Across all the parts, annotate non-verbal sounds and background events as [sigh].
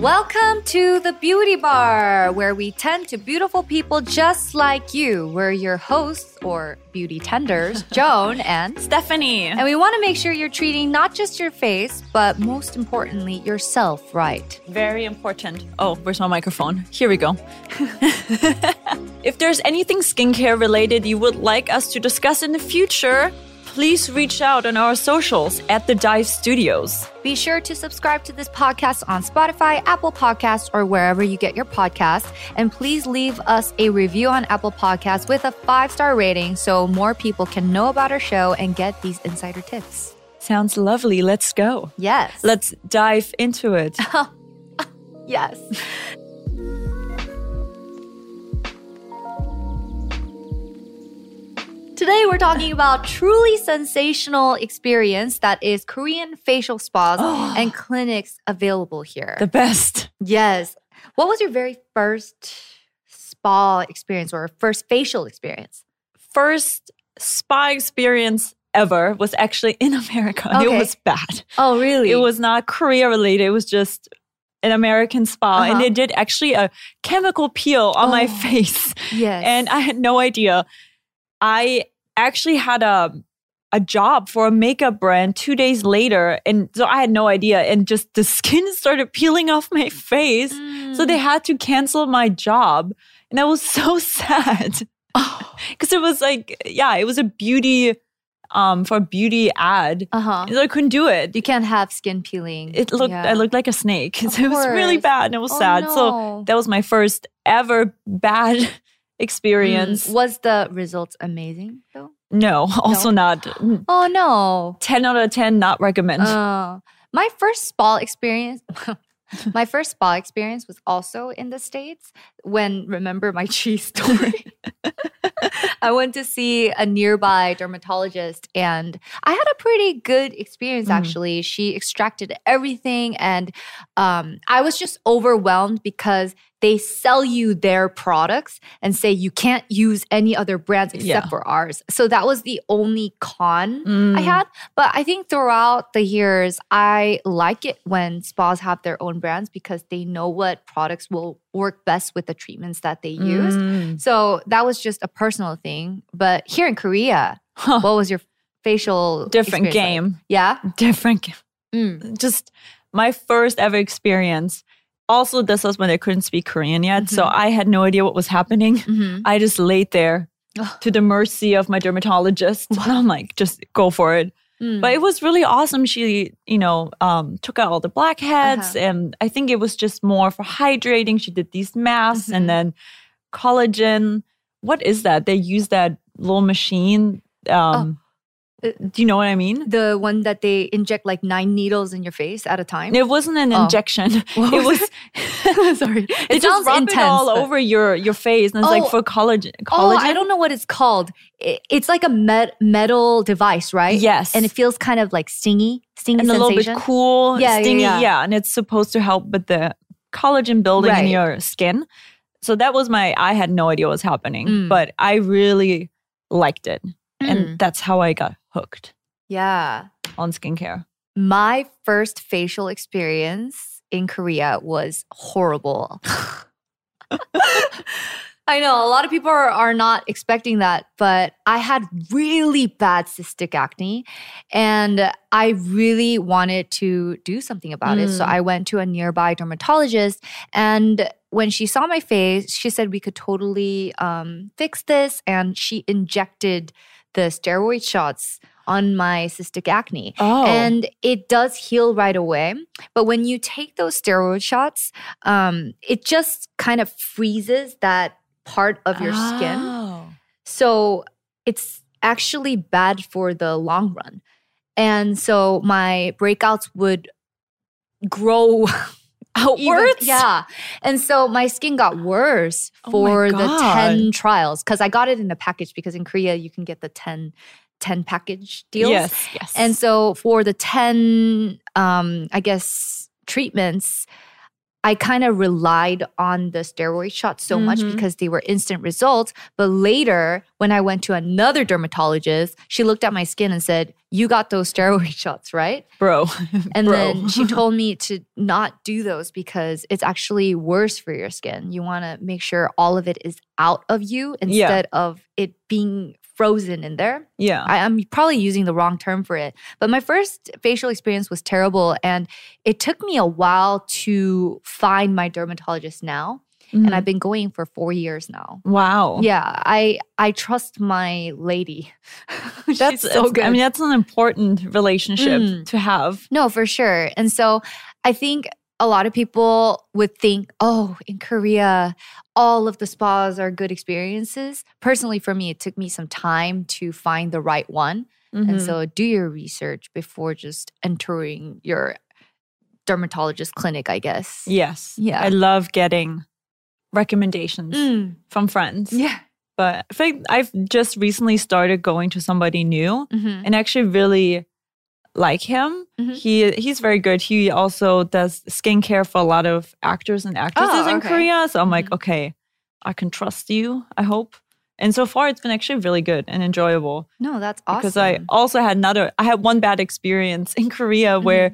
Welcome to the Beauty Bar, where we tend to beautiful people just like you. We're your hosts, or beauty tenders, [laughs] Joan and Stephanie. And we want to make sure you're treating not just your face, but most importantly, yourself right. Very important. Oh, where's my microphone? Here we go. [laughs] if there's anything skincare related you would like us to discuss in the future, please reach out on our socials at the Dive Studios. Be sure to subscribe to this podcast on Spotify, Apple Podcasts, or wherever you get your podcasts. And please leave us a review on Apple Podcasts with a five star rating so more people can know about our show and get these insider tips. Sounds lovely. Let's go. Yes. Let's dive into it. [laughs] yes. [laughs] Today we're talking about truly sensational experience that is Korean facial spas [gasps] and clinics available here. the best. yes. What was your very first spa experience or first facial experience? First spa experience ever was actually in [laughs] America. and It was bad. Oh, really? It was not Korea related. It was just an American spa. And Uh-huh. they did actually a chemical peel on my Oh. [laughs] face. yes. And I had no idea. I actually had a a job for a makeup brand two days later. And so I had no idea. And just the [laughs] skin started peeling off my face. So Mm. they had to cancel my job. And I was [laughs] so sad. Oh. [laughs] Because it was like, yeah, it was a beauty um for a beauty ad. uh huh. So I couldn't do it. You can't have skin peeling. It looked Yeah. I looked like a snake. So it was really bad and it was Oh, sad. So that was my first ever bad experience. Mm. Was the results amazing though? No, [laughs] also not. [gasps] Oh no. 10 out of 10, not recommend. Uh, my first spa experience. [laughs] my first spa experience was also in the states when remember my cheese story. [laughs] [laughs] I went to see a nearby dermatologist and I had a pretty good experience Mm. actually. She extracted everything and um, I was just overwhelmed because they sell you their products and say you can't use any other brands except Yeah. for ours. So that was the only con I Mm. had. But I think throughout the years, I like it when spas have their own brands because they know what products will work best with the treatments that they use. Mm. So that was just a personal thing. But here in Korea, Huh. what was your facial Different experience like? game. Yeah. Different. Mm. Just my first ever experience. Also, this was when I couldn't speak Korean yet. So Mhm. I had no idea what was happening. Mhm. I just laid there Oh. to the mercy of my dermatologist. And I'm like, just go for it. Mm. But it was really awesome. She, you know, um, took out all the blackheads, Uh-huh. and I think it was just more for hydrating. She did these masks Mhm. and then collagen. What is that? They use that little machine. Um, Uh, do you know what I mean? the one that they inject like nine needles in your face at a time. It wasn't an Oh. injection. [laughs] What it was was. [laughs] Sorry, [laughs] it just sounds rub intense. it all but- over your your face, and it's Oh. like for collagen. Oh, I don't know what it's called. It's like a met- metal device, right? Yes, and it feels kind of like stingy, stingy and a little sensation. bit cool, Yeah, yeah, stingy, yeah. and it's supposed to help with the collagen building in your skin. So that was my. I had no idea what was happening, Mm. but I really liked it, Mm. and that's how I got hooked yeah. on skincare. My first facial experience in Korea was horrible. [laughs] [laughs] I know a lot of people are, are not expecting that, but I had really bad cystic acne and I really wanted to do something about it. So Mm. I went to a nearby dermatologist and when she saw my face, she said we could totally um, fix this. And she injected the steroid shots on my cystic acne. Oh, And it does heal right away. But when you take those steroid shots, um, it just kind of freezes that part of your skin. Oh. So it's actually bad for the long run. And so my breakouts would grow [laughs] outwards. even- yeah. And so my skin got worse Oh for the 10 trials because I got it in a package because in Korea you can get the 10, 10 package deals. Yes, yes. And so for the 10, um, I guess, treatments, I kind of relied on the steroid shots so much Mhm. because they were instant results. But later, when I went to another dermatologist, she looked at my skin and said, You got those [laughs] steroid shots, right? Bro. [laughs] And Bro. then she [laughs] told me to not do those because it's actually worse for your skin. You want to make sure all of it is out of you instead of it being frozen in there. yeah. I, I'm probably using the wrong term for it. But my first facial experience was terrible. And it took me a while to find my dermatologist now. And Mhm. I've been going for four years now. wow. Yeah, I I trust my lady. [laughs] She's That's so good. I mean, that's an important relationship Mm. to have. No, for sure. And so I think a lot of people would think, oh, in Korea, all of the spas are good experiences. Personally, for me, it took me some time to find the right one. And Mhm. so do your research before just entering your dermatologist clinic, I guess. yes. Yeah. I love getting recommendations Mm, from friends. yeah. But I think I've just recently started going to somebody new Mhm. and actually really like him. Mhm. He he's very good. He also does skincare for a lot of actors and actresses Oh, in. Korea. So I'm like, Mhm. okay, I can trust you, I hope. And so far it's been actually really good and enjoyable. No, that's awesome. because I also had another I had one bad experience [laughs] in Korea Mm-hmm. where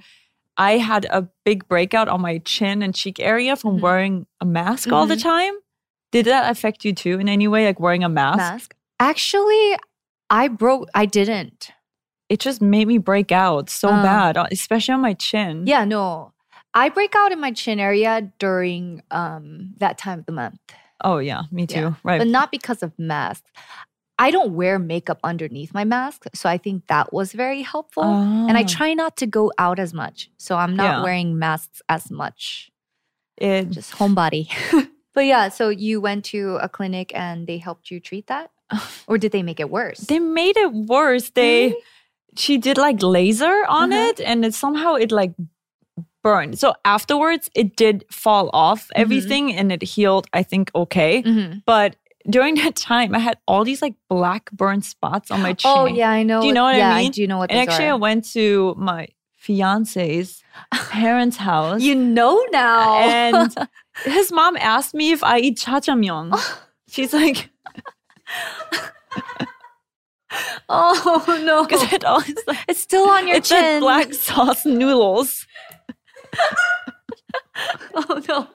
I had a big breakout on my chin and cheek area from Mhm. wearing a mask all the time. Did that affect you too in any way like wearing a mask? mask. Actually, I broke. I didn't. It just made me break out so Uh. bad, uh, especially on my chin. Yeah, no. I break out in my chin area during um that time of the month. Oh yeah, me too. Yeah. Right. But not because of masks. I don't wear makeup underneath my mask, so I think that was very helpful. And I Ah. try not to go out as much. So I'm not Yeah. wearing masks as much. it Just homebody. [laughs] but yeah, so you went to a clinic and they helped you treat that? [laughs] Or did they make it worse? they made it worse. They Really? She did like laser on Uh-huh. it and it somehow it like burned. So afterwards it did fall off Mm-hmm. everything and it healed, I think, okay. Mhm. But during that [laughs] time I had all these like black burn spots on my [gasps] chin. Oh yeah, I know. Do you know what I mean? I do you know what And those actually are. I went to my fiance's [laughs] parents' house. you know now. [laughs] and his mom asked me if I eat cha jjajangmyeon. She's like, oh no. because it always like, It's still on your it's like chin. black sauce noodles. [laughs] Oh no.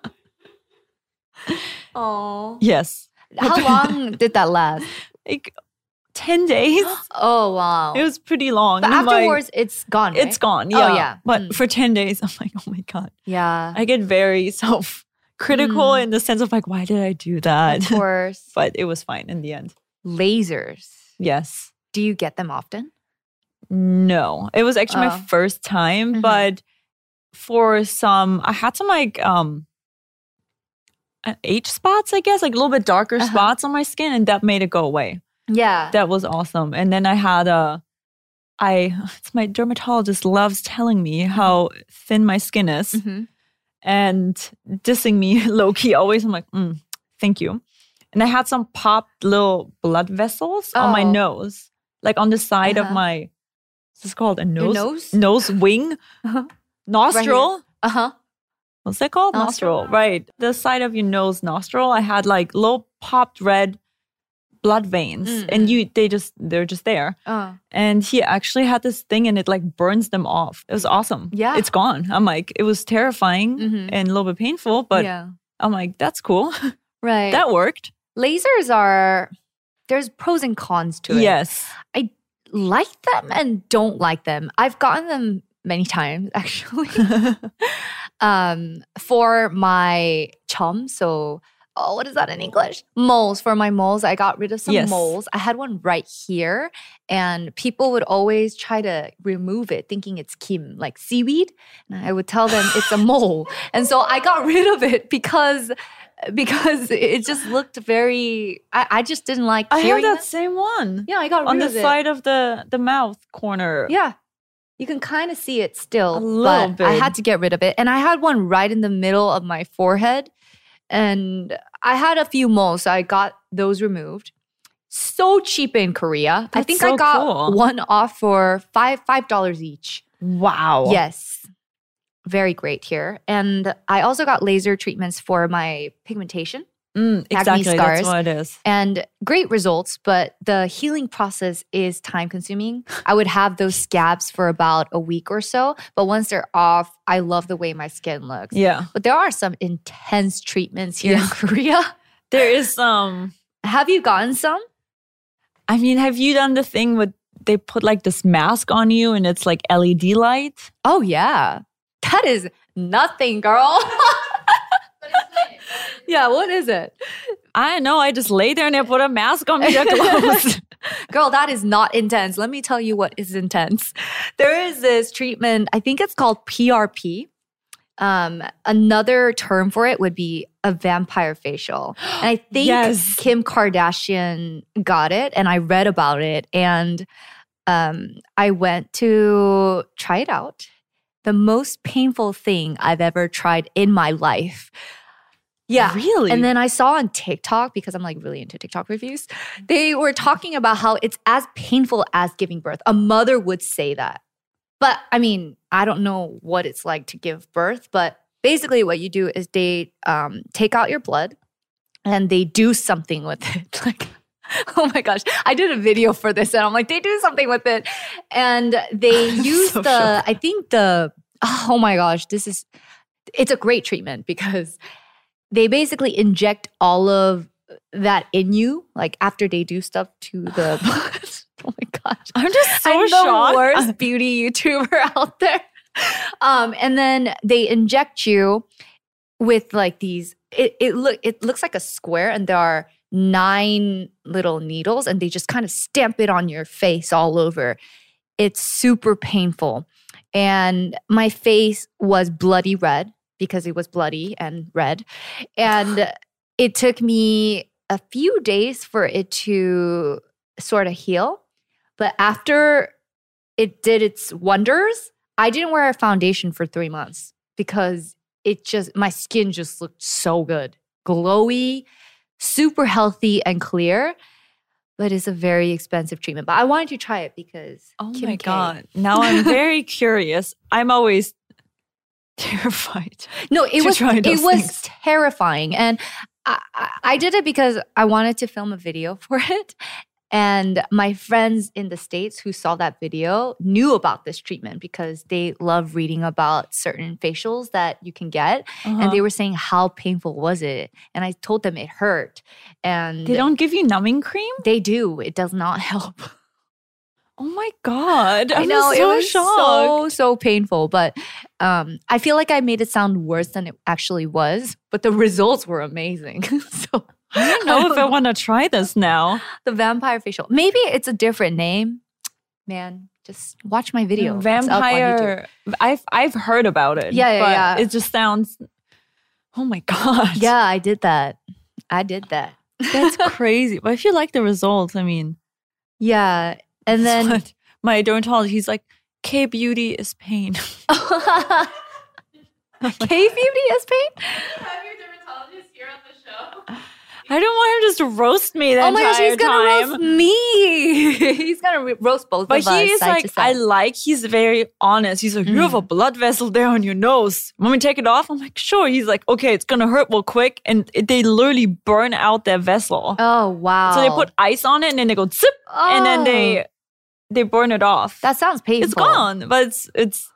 [laughs] Oh. Yes. How [laughs] long did that last? like 10 days. [gasps] Oh wow. It was pretty long. but afterwards it's gone. it's right? gone. Yeah. Oh, Yeah. But Mm. for 10 days, I'm like, oh my God. Yeah. I get very self critical Mm. in the sense of like, why did I do that? Of course. but it was fine in the end. Lasers. Yes. Do you get them often? No. It was actually my Oh. first time, Mhm. but for some, I had some like, um, uh, age spots, I guess, like a little bit darker Uh-huh. spots on my skin, and that made it go away. Yeah. That was awesome. And then I had a, I, it's [sighs] my dermatologist loves telling me how thin my skin is Mhm. and dissing me [laughs] low key always. I'm like, mm, thank you. And I had some popped little blood vessels on my Oh. nose, like on the side of Uh-huh. my, what's this called? A nose? nose? Nose wing? [laughs] Uh-huh. Nostril? Uh-huh. What's that called? Nostril. Nostril. Right. The side of your nose nostril. I had like little popped red blood veins. Mm, And mm. you they just they're just there. Uh, And he actually had this thing and it like burns them off. It was awesome. Yeah. It's gone. I'm like, it was terrifying Mhm. and a little bit painful, but yeah. I'm like, that's cool. [laughs] Right. that worked. Lasers are there's pros and cons to it. Yes. I like them and don't like them. I've gotten them many times [laughs] actually. [laughs] um for my chum so oh what is that in english moles for my moles i got rid of some Yes. moles i had one right here and people would always try to remove it thinking it's kim like seaweed and i would tell them it's a [laughs] mole and so i got rid of it because because it just looked very i, I just didn't like I have that them. same one. yeah i got On rid the of it side of the the mouth corner. yeah. You can kind of see it still. A little but I had to get rid of it. And I had one right in the middle of my forehead. And I had a few moles. So I got those removed. So cheap in Korea. I That's think I got cool. one off for five five dollars each. Wow. Yes. very great here. And I also got laser treatments for my pigmentation Mm, exactly. That's scars. That's what it is. and great results, but the healing process is time consuming. I would have those scabs for about a week or so, but once they're off, I love the way my skin looks. Yeah. But there are some intense treatments here in Korea. [laughs] There is some. Have you gotten some? I mean, have you done the thing with they put like this mask on you and it's like LED light? Oh, yeah. That is nothing, girl. [laughs] yeah, what is it? I know. I just lay there and I put a mask on me [laughs] close. Girl, that is not intense. Let me tell you what is intense. There is this treatment, I think it's called PRP. Um, another term for it would be a vampire facial. And I [gasps] think Yes. Kim Kardashian got it and I read about it and um, I went to try it out. The most painful thing I've ever tried in my life. Yeah. Really? And then I saw on TikTok, because I'm like really into TikTok reviews, they were talking about how it's as painful as giving birth. A mother would say that. But I mean, I don't know what it's like to give birth, but basically what you do is they um, take out your blood and they do something with it. [laughs] Like, oh my gosh, I did a video for this and I'm like, they do something with it. And they [laughs] use so the, shocked. I think the, oh my gosh, this is, it's a great treatment because they basically inject all of that in you, like after they do stuff to the [sighs] [laughs] oh my gosh. I'm just [laughs] so I'm the worst beauty YouTuber [laughs] out there. Um, and then they inject you with like these. It it look it looks like a square, and there are nine little needles, and they just kind of stamp it on your face all over. It's super painful, and my face was bloody red because it was bloody and red, and it took me a few days for it to sort of heal. But after it did its wonders, I didn't wear a foundation for three months because it just, my skin just looked so good. Glowy, super healthy and clear. But it's a very expensive treatment. But I wanted to try it because Oh Kim my K. god! Now I'm very [laughs] curious. I'm always terrified. No, it was it those was terrifying, and I, I, I did it because I wanted to film a video [laughs] for it. And my friends in the states who saw that video knew about this treatment because they love reading about certain facials that you can get, Uh-huh. and they were saying how painful was it, and I told them it hurt, and they don't give you numbing cream. They do. It does not [laughs] help. Oh my god! I know so it was shocked. so so painful, but um, I feel like I made it sound worse than it actually was. But the [laughs] results were amazing. [laughs] so I don't know if I want to try this now. [laughs] the vampire facial. Maybe it's a different name. Man, just watch my video. It's up on YouTube. Vampire. I've I've heard about it. Yeah, yeah, but yeah. It just sounds. Oh my god! Yeah, I did that. I did that. that's crazy. But if you like the results, I mean, yeah, and then what my dermatologist, he's like, K beauty is pain. [laughs] [laughs] K beauty is pain. have your dermatologist here on the show. I don't want him just to roast me the Oh my gosh, entire he's gonna roast me. [laughs] he's gonna re- roast both But of us. But he is like. I like, he's very honest. He's like, you have a mm. blood vessel there on your nose. Want me to take it off? I'm like, sure. He's like, okay, it's gonna hurt real quick. And it, they literally burn out their vessel. oh wow. So they put ice on it and then they go zip and then Oh. they they burn it off. That sounds painful. it's gone. But it's it's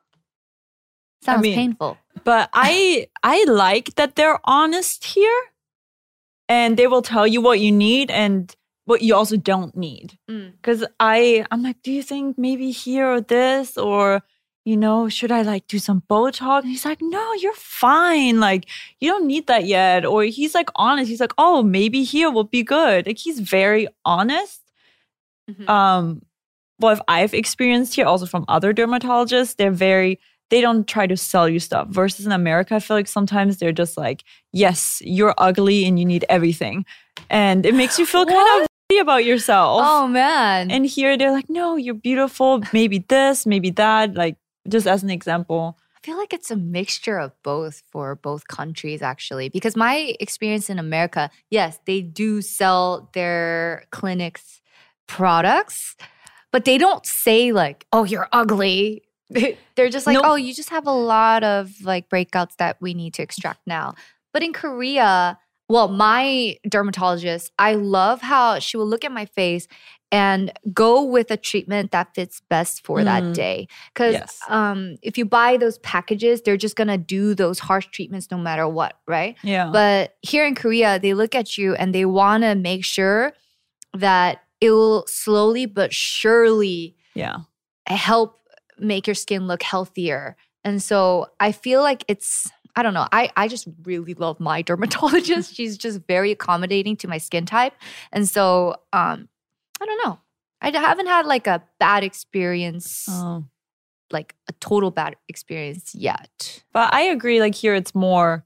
Sounds mean- painful. but I I like that they're honest here. And they will tell you what you need and what you also don't need. Mm. Cause I I'm like, do you think maybe here or this? Or, you know, should I like do some Botox? And he's like, no, you're fine. Like, you don't need that yet. Or he's like honest. He's like, oh, maybe here will be good. Like he's very honest. Mhm. Um, what I've experienced here also from other dermatologists, they're very they don't try to sell you stuff. Versus in America, I feel like sometimes they're just like, yes, you're ugly and you need everything. And it makes you feel kind of about yourself. Oh man. And here they're like, no, you're beautiful. Maybe this, maybe that. Like, just as an example. I feel like it's a mixture of both for both countries, actually. Because my experience in America, yes, they do sell their clinics products, but they don't say, like, oh, you're ugly. [laughs] they're just like, No. oh, you just have a lot of like breakouts that we need to extract now. But in Korea, well, my dermatologist, I love how she will look at my face and go with a treatment that fits best for that Mm. day. Because Yes. um, if you buy those packages, they're just gonna do those harsh treatments no matter what, right? Yeah. But here in Korea, they look at you and they want to make sure that it will slowly but surely yeah. help make your skin look healthier. And so I feel like it's I don't know. I I just really love my [laughs] dermatologist. [laughs] She's just very accommodating to my skin type. And so um I don't know. I haven't had like a bad experience, Oh. like a total bad experience yet. But I agree, like here it's more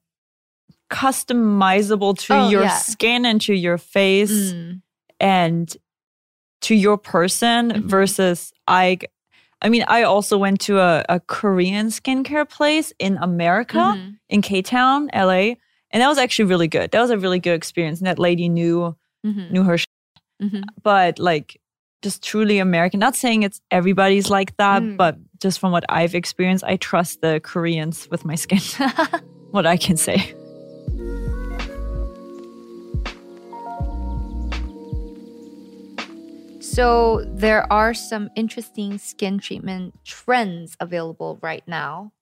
customizable to Oh, your yeah. skin and to your face Mm. and to your person Mhm. versus I I mean, I also went to a, a Korean skincare place in America, Mhm. in K Town, LA. And that was actually really good. That was a really good experience. And that lady knew Mhm. knew her sh- Mhm. but like just truly American. Not saying it's everybody's like that, Mm. but just from what I've experienced, I trust the Koreans with my skin. [laughs] what I can say. So there are some interesting skin treatment trends available right now.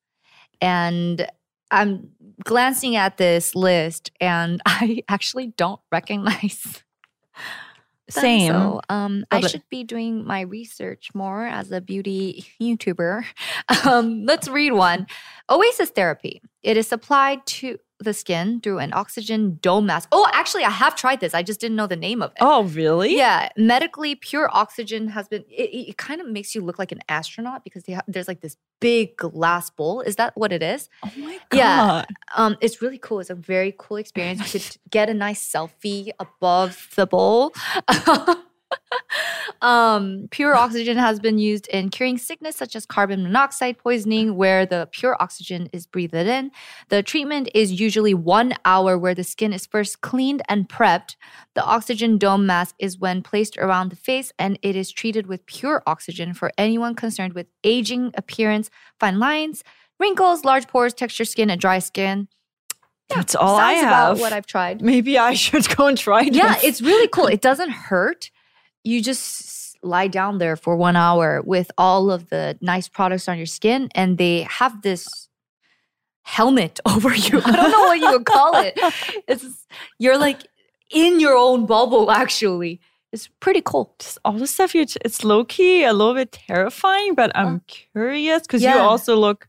And I'm glancing at this list and [laughs] I actually don't recognize them. Same. So um, I should be doing my research more as a beauty YouTuber. [laughs] Um, let's read one. Oasis therapy. It is applied to the skin through an oxygen dome mask. Oh, actually, I have tried this. I just didn't know the name of it. Oh, really? Yeah, medically pure oxygen has been. It, it, kind of makes you look like an astronaut because they ha- there's like this big glass bowl. Is that what it is? Oh my god. Yeah. Um, it's really cool. It's a very cool experience. You could get a nice selfie above the bowl. [laughs] um, pure oxygen has been used in curing sickness such as carbon monoxide poisoning, where the pure oxygen is breathed in. The treatment is usually one hour, where the skin is first cleaned and prepped. The oxygen dome mask is when placed around the face, and it is treated with pure oxygen for anyone concerned with aging, appearance, fine lines, wrinkles, large pores, texture skin, and dry skin. That's all I have. about what I've tried. Maybe I [laughs] should go and try it. Yeah, it's really cool. It doesn't hurt. You just lie down there for one hour with all of the nice products on your skin, and they have this helmet [laughs] over you. I don't know what you would call it. [laughs] It's you're like in your own bubble. Actually, it's pretty cool. just all the stuff you it's low key a little bit terrifying, but I'm curious because you also look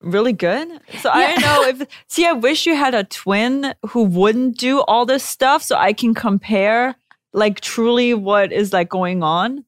really good. So I don't know if see, I wish you had a twin who wouldn't do all this stuff so I can compare like truly what is like going on.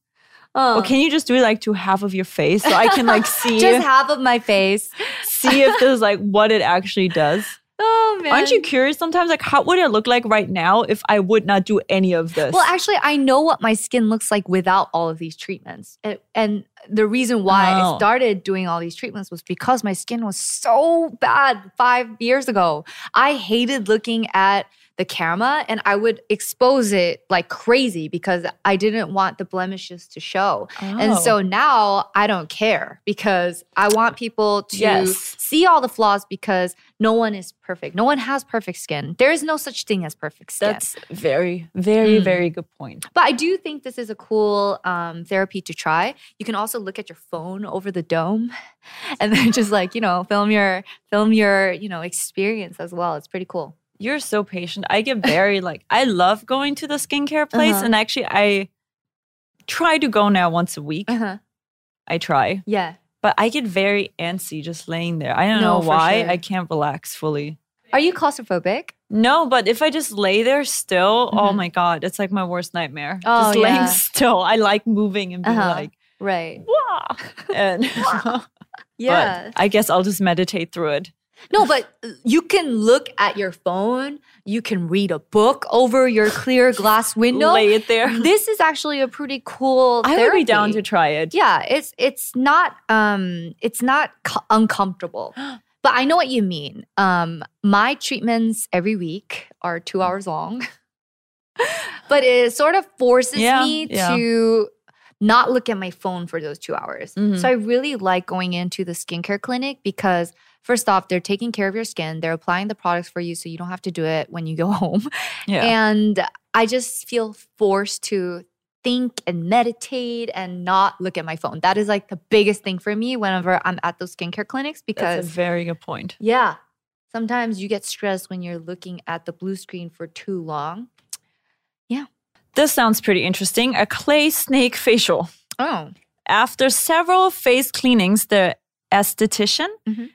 Oh. Or can you just do like to half of your face so I can like [laughs] see just half of my face. see if there's like what it actually does? [laughs] Oh man, Aren't you curious sometimes? Like, how would it look like right now if I would not do any of this? Well, actually, I know what my skin looks like without all of these treatments. And, and the reason why I Oh. started doing all these treatments was because my skin was so bad five years ago. I hated looking at the camera and I would expose it like crazy because I didn't want the blemishes to show. And Oh. so now I don't care because I want people to Yes. see all the flaws because no one is perfect. No one has perfect skin. There is no such thing as perfect skin. that's very, very, Mm. very good point. But I do think this is a cool um, therapy to try. You can also look at your phone over the dome, [laughs] and then just like you know, film your film your you know experience as well. It's pretty cool. You're so patient. I get very [laughs] like I love going to the skincare place, Uh-huh. and actually I try to go now once a week. Uh-huh. I try, Yeah. but I get very antsy just laying there. I don't No, know why. sure. I can't relax fully. Are you claustrophobic? No, but if I just lay there still, oh Mhm. my god, it's like my worst nightmare. Oh, just laying yeah. [laughs] still. I like moving and being Uh-huh. like, Right. wow. [laughs] And Yeah. but I guess I'll just meditate through it. No, but you can look at your phone. You can read a book over your clear glass [laughs] window. Lay it there. [laughs] This is actually a pretty cool. I would be down to try it. yeah it's it's not um it's not co- uncomfortable [gasps] but i know what you mean um my treatments every week are two hours long [laughs] but it sort of forces Yeah, me yeah. to not look at my phone for those two hours. Mhm. So I really like going into the skincare clinic because first off, they're taking care of your skin. They're applying the products for you so you don't have to do it when you go [laughs] home. Yeah. And I just feel forced to think and meditate and not look at my phone. That is like the biggest thing for me whenever I'm at those skincare clinics That's because a very good point. yeah, sometimes you get stressed when you're looking at the blue screen for too long. Yeah. This sounds pretty interesting. A clay snake facial. Oh. After several face cleanings, the esthetician Mhm.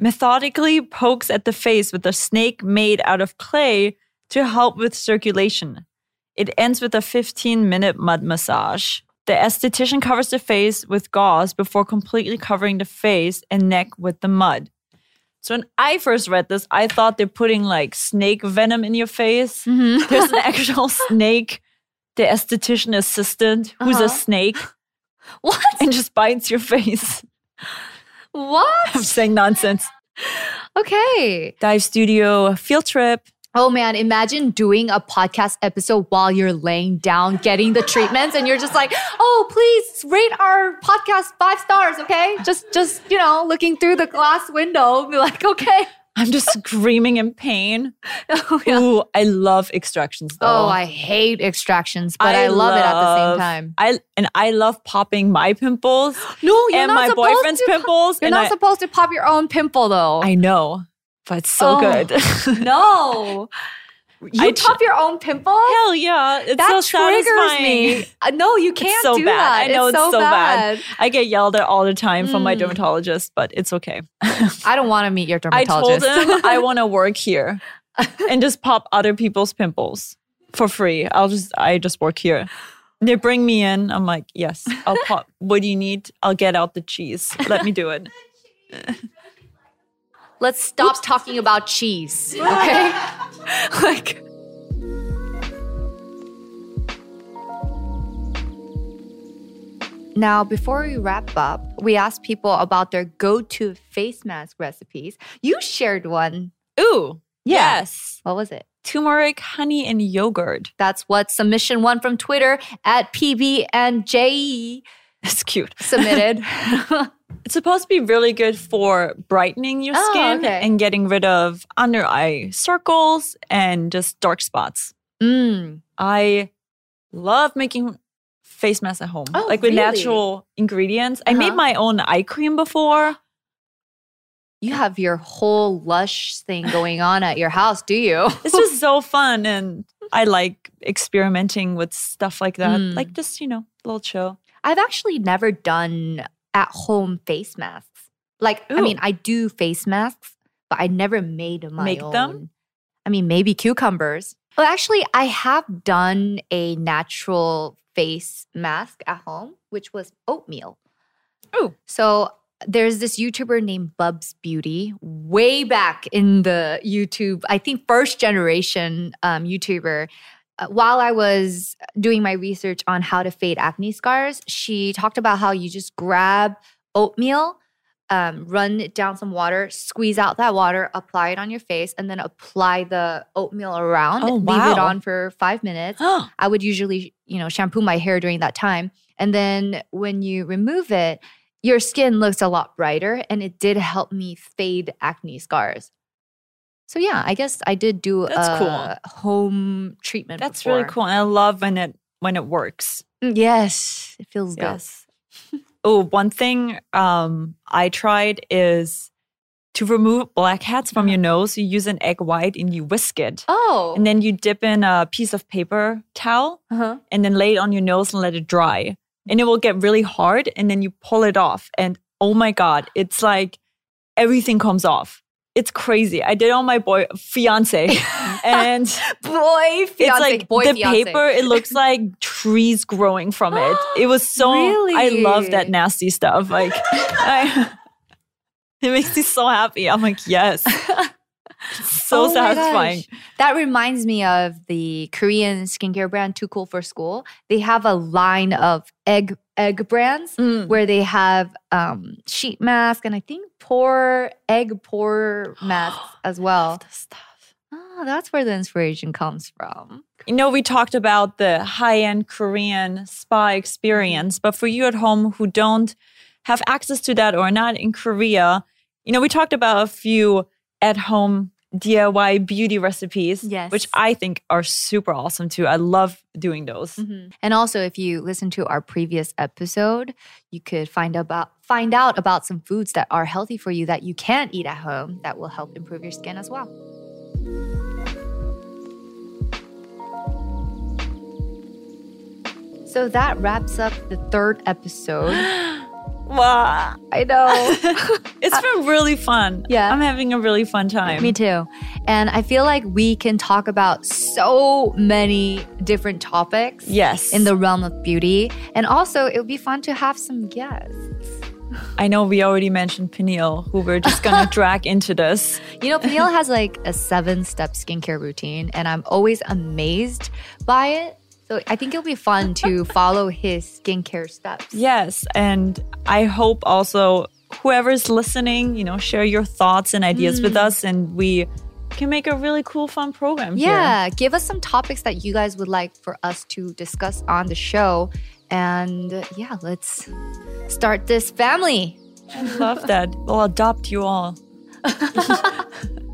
Methodically pokes at the face with a snake made out of clay to help with circulation. It ends with a 15 minute mud massage. The esthetician covers the face with gauze before completely covering the face and neck with the mud. So when I first read this, I thought they're putting like snake venom in your face. Mhm. [laughs] There's an [laughs] actual snake, the esthetician assistant, who's Uh-huh. a snake what? and just bites your face. I'm saying nonsense. Okay. Dive studio, field trip. Oh man, imagine doing a podcast episode while you're laying down getting the treatments and you're just like, "Oh, please rate our podcast 5 stars, okay?" Just just, you know, looking through the glass window, be like, "Okay." I'm just screaming in pain. [laughs] Oh, yeah. Ooh, I love extractions though. Oh, I hate extractions, but I, I love, it at the same time. I and I love popping my pimples [gasps] No, you're and not my supposed boyfriend's to pop- pimples. You're not I, supposed to pop your own pimple though. I know, but it's so Oh. good. [laughs] no. [laughs] You I tr- pop your own pimple? Hell yeah, it's that so triggers satisfying. me. Uh, no, you can't so do bad. that. I know it's so bad. bad. I get yelled at all the time from my Mm. dermatologist, but it's okay. [laughs] I don't want to meet your dermatologist. I dermatologist. told him I [laughs] want to work here and just pop other people's pimples for free. I'll just I just work here. They bring me in. I'm like, yes, I'll [laughs] pop. What do you need? I'll get out the cheese. Let me do it. Let's stop talking about cheese, okay? [laughs] like Now, before we wrap up, we asked people about their go-to face mask recipes. You shared one. Ooh, Yeah. yes. What was it? Turmeric, honey, and yogurt. That's what submission one from Twitter at PB and J [laughs] That's cute. submitted. [laughs] It's supposed to be really good for brightening your Oh, skin okay. and getting rid of under eye circles and just dark spots. mm. I love making face masks at home, Oh, like with really? natural ingredients. I made Uh-huh. my own eye cream before. You have your whole lush thing going on at your house, do you? [laughs] It's just so fun, and I like experimenting with stuff like that. Mm. Like just you know, a little chill. I've actually never done at home face masks. Like, I mean, I do face masks, but I never made my Make own. them? I mean, maybe cucumbers. Well, actually, I have done a natural face mask at home, which was oatmeal. Ooh. So there's this YouTuber named Bubzbeauty, way back in the YouTube, I think first generation um, YouTuber. Uh, while I was doing my research on how to fade acne scars, she talked about how you just grab oatmeal, um, run it down some water, squeeze out that water, apply it on your face, and then apply the oatmeal around. Oh, wow. Leave it on for five minutes. [gasps] I would usually, you know, shampoo my hair during that time. And then when you remove it, your skin looks a lot brighter and it did help me fade acne scars. So yeah, I guess I did do That's a cool. home treatment. that's before. really cool. And I love when it when it works. Mm, Yes, it feels Yes. oh, one thing um I tried is to remove blackheads from your nose. You use an egg white and you whisk it. Oh, And then you dip in a piece of paper towel uh-huh. and then lay it on your nose and let it dry. And it will get really hard and then you pull it off. And oh my God, it's like everything comes off. It's crazy. I did it on my boy fiance. [laughs] and boy, fiance, it's like boy, the fiance. paper, it [laughs] looks like trees growing from it. It was so I love that nasty stuff. Like I, [laughs] it makes me so happy. I'm like, yes. So Oh satisfying. That reminds me of the Korean skincare brand Too Cool for School. They have a line of egg egg brands Mm. where they have um, sheet mask and I think pore egg pore [gasps] masks as well. stuff. oh, that's where the inspiration comes from. You know, we talked about the high end Korean spa experience, but for you at home who don't have access to that or not in Korea, you know, we talked about a few at home DIY beauty recipes, Yes. which I think are super awesome too. I love doing those. Mm-hmm. And also, if you listen to our previous episode, you could find about find out about some foods that are healthy for you that you can eat at home that will help improve your skin as well. So that wraps up the third episode. [gasps] [gasps] [gasps] Wow. I know. [laughs] It's been really fun. Yeah. I'm having a really fun time. Me too. And I feel like we can talk about so many different topics Yes. in the realm of beauty. And also, it would be fun to have some guests. I know we already mentioned Peniel, who we're just gonna [laughs] drag into this. You know, Peniel has like a seven step skincare routine, and I'm always amazed by it. So I think it'll be fun to follow his skincare steps. Yes, and I hope also whoever's listening, you know, share your thoughts and ideas with mm. us, and we can make a really cool, fun program here. Yeah, give us some topics that you guys would like for us to discuss on the show. And yeah, let's start this family. Love that. We'll adopt you all. [laughs]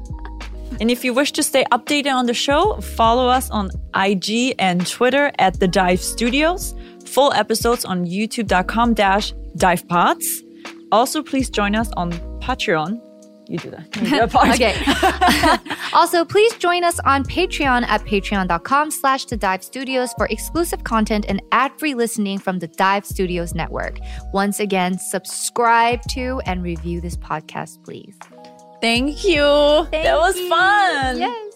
and if you wish to stay updated on the show, follow us on IG and Twitter at The Dive Studios. Full episodes on youtube.com dash divepods. Also, please join us on Patreon. You do that. You do that. Okay. [laughs] also, please join us on Patreon at patreon.com slash the Dive Studios for exclusive content and ad-free listening from the Dive Studios network. Once again, subscribe to and review this podcast, please. Thank you. that was fun. Yes.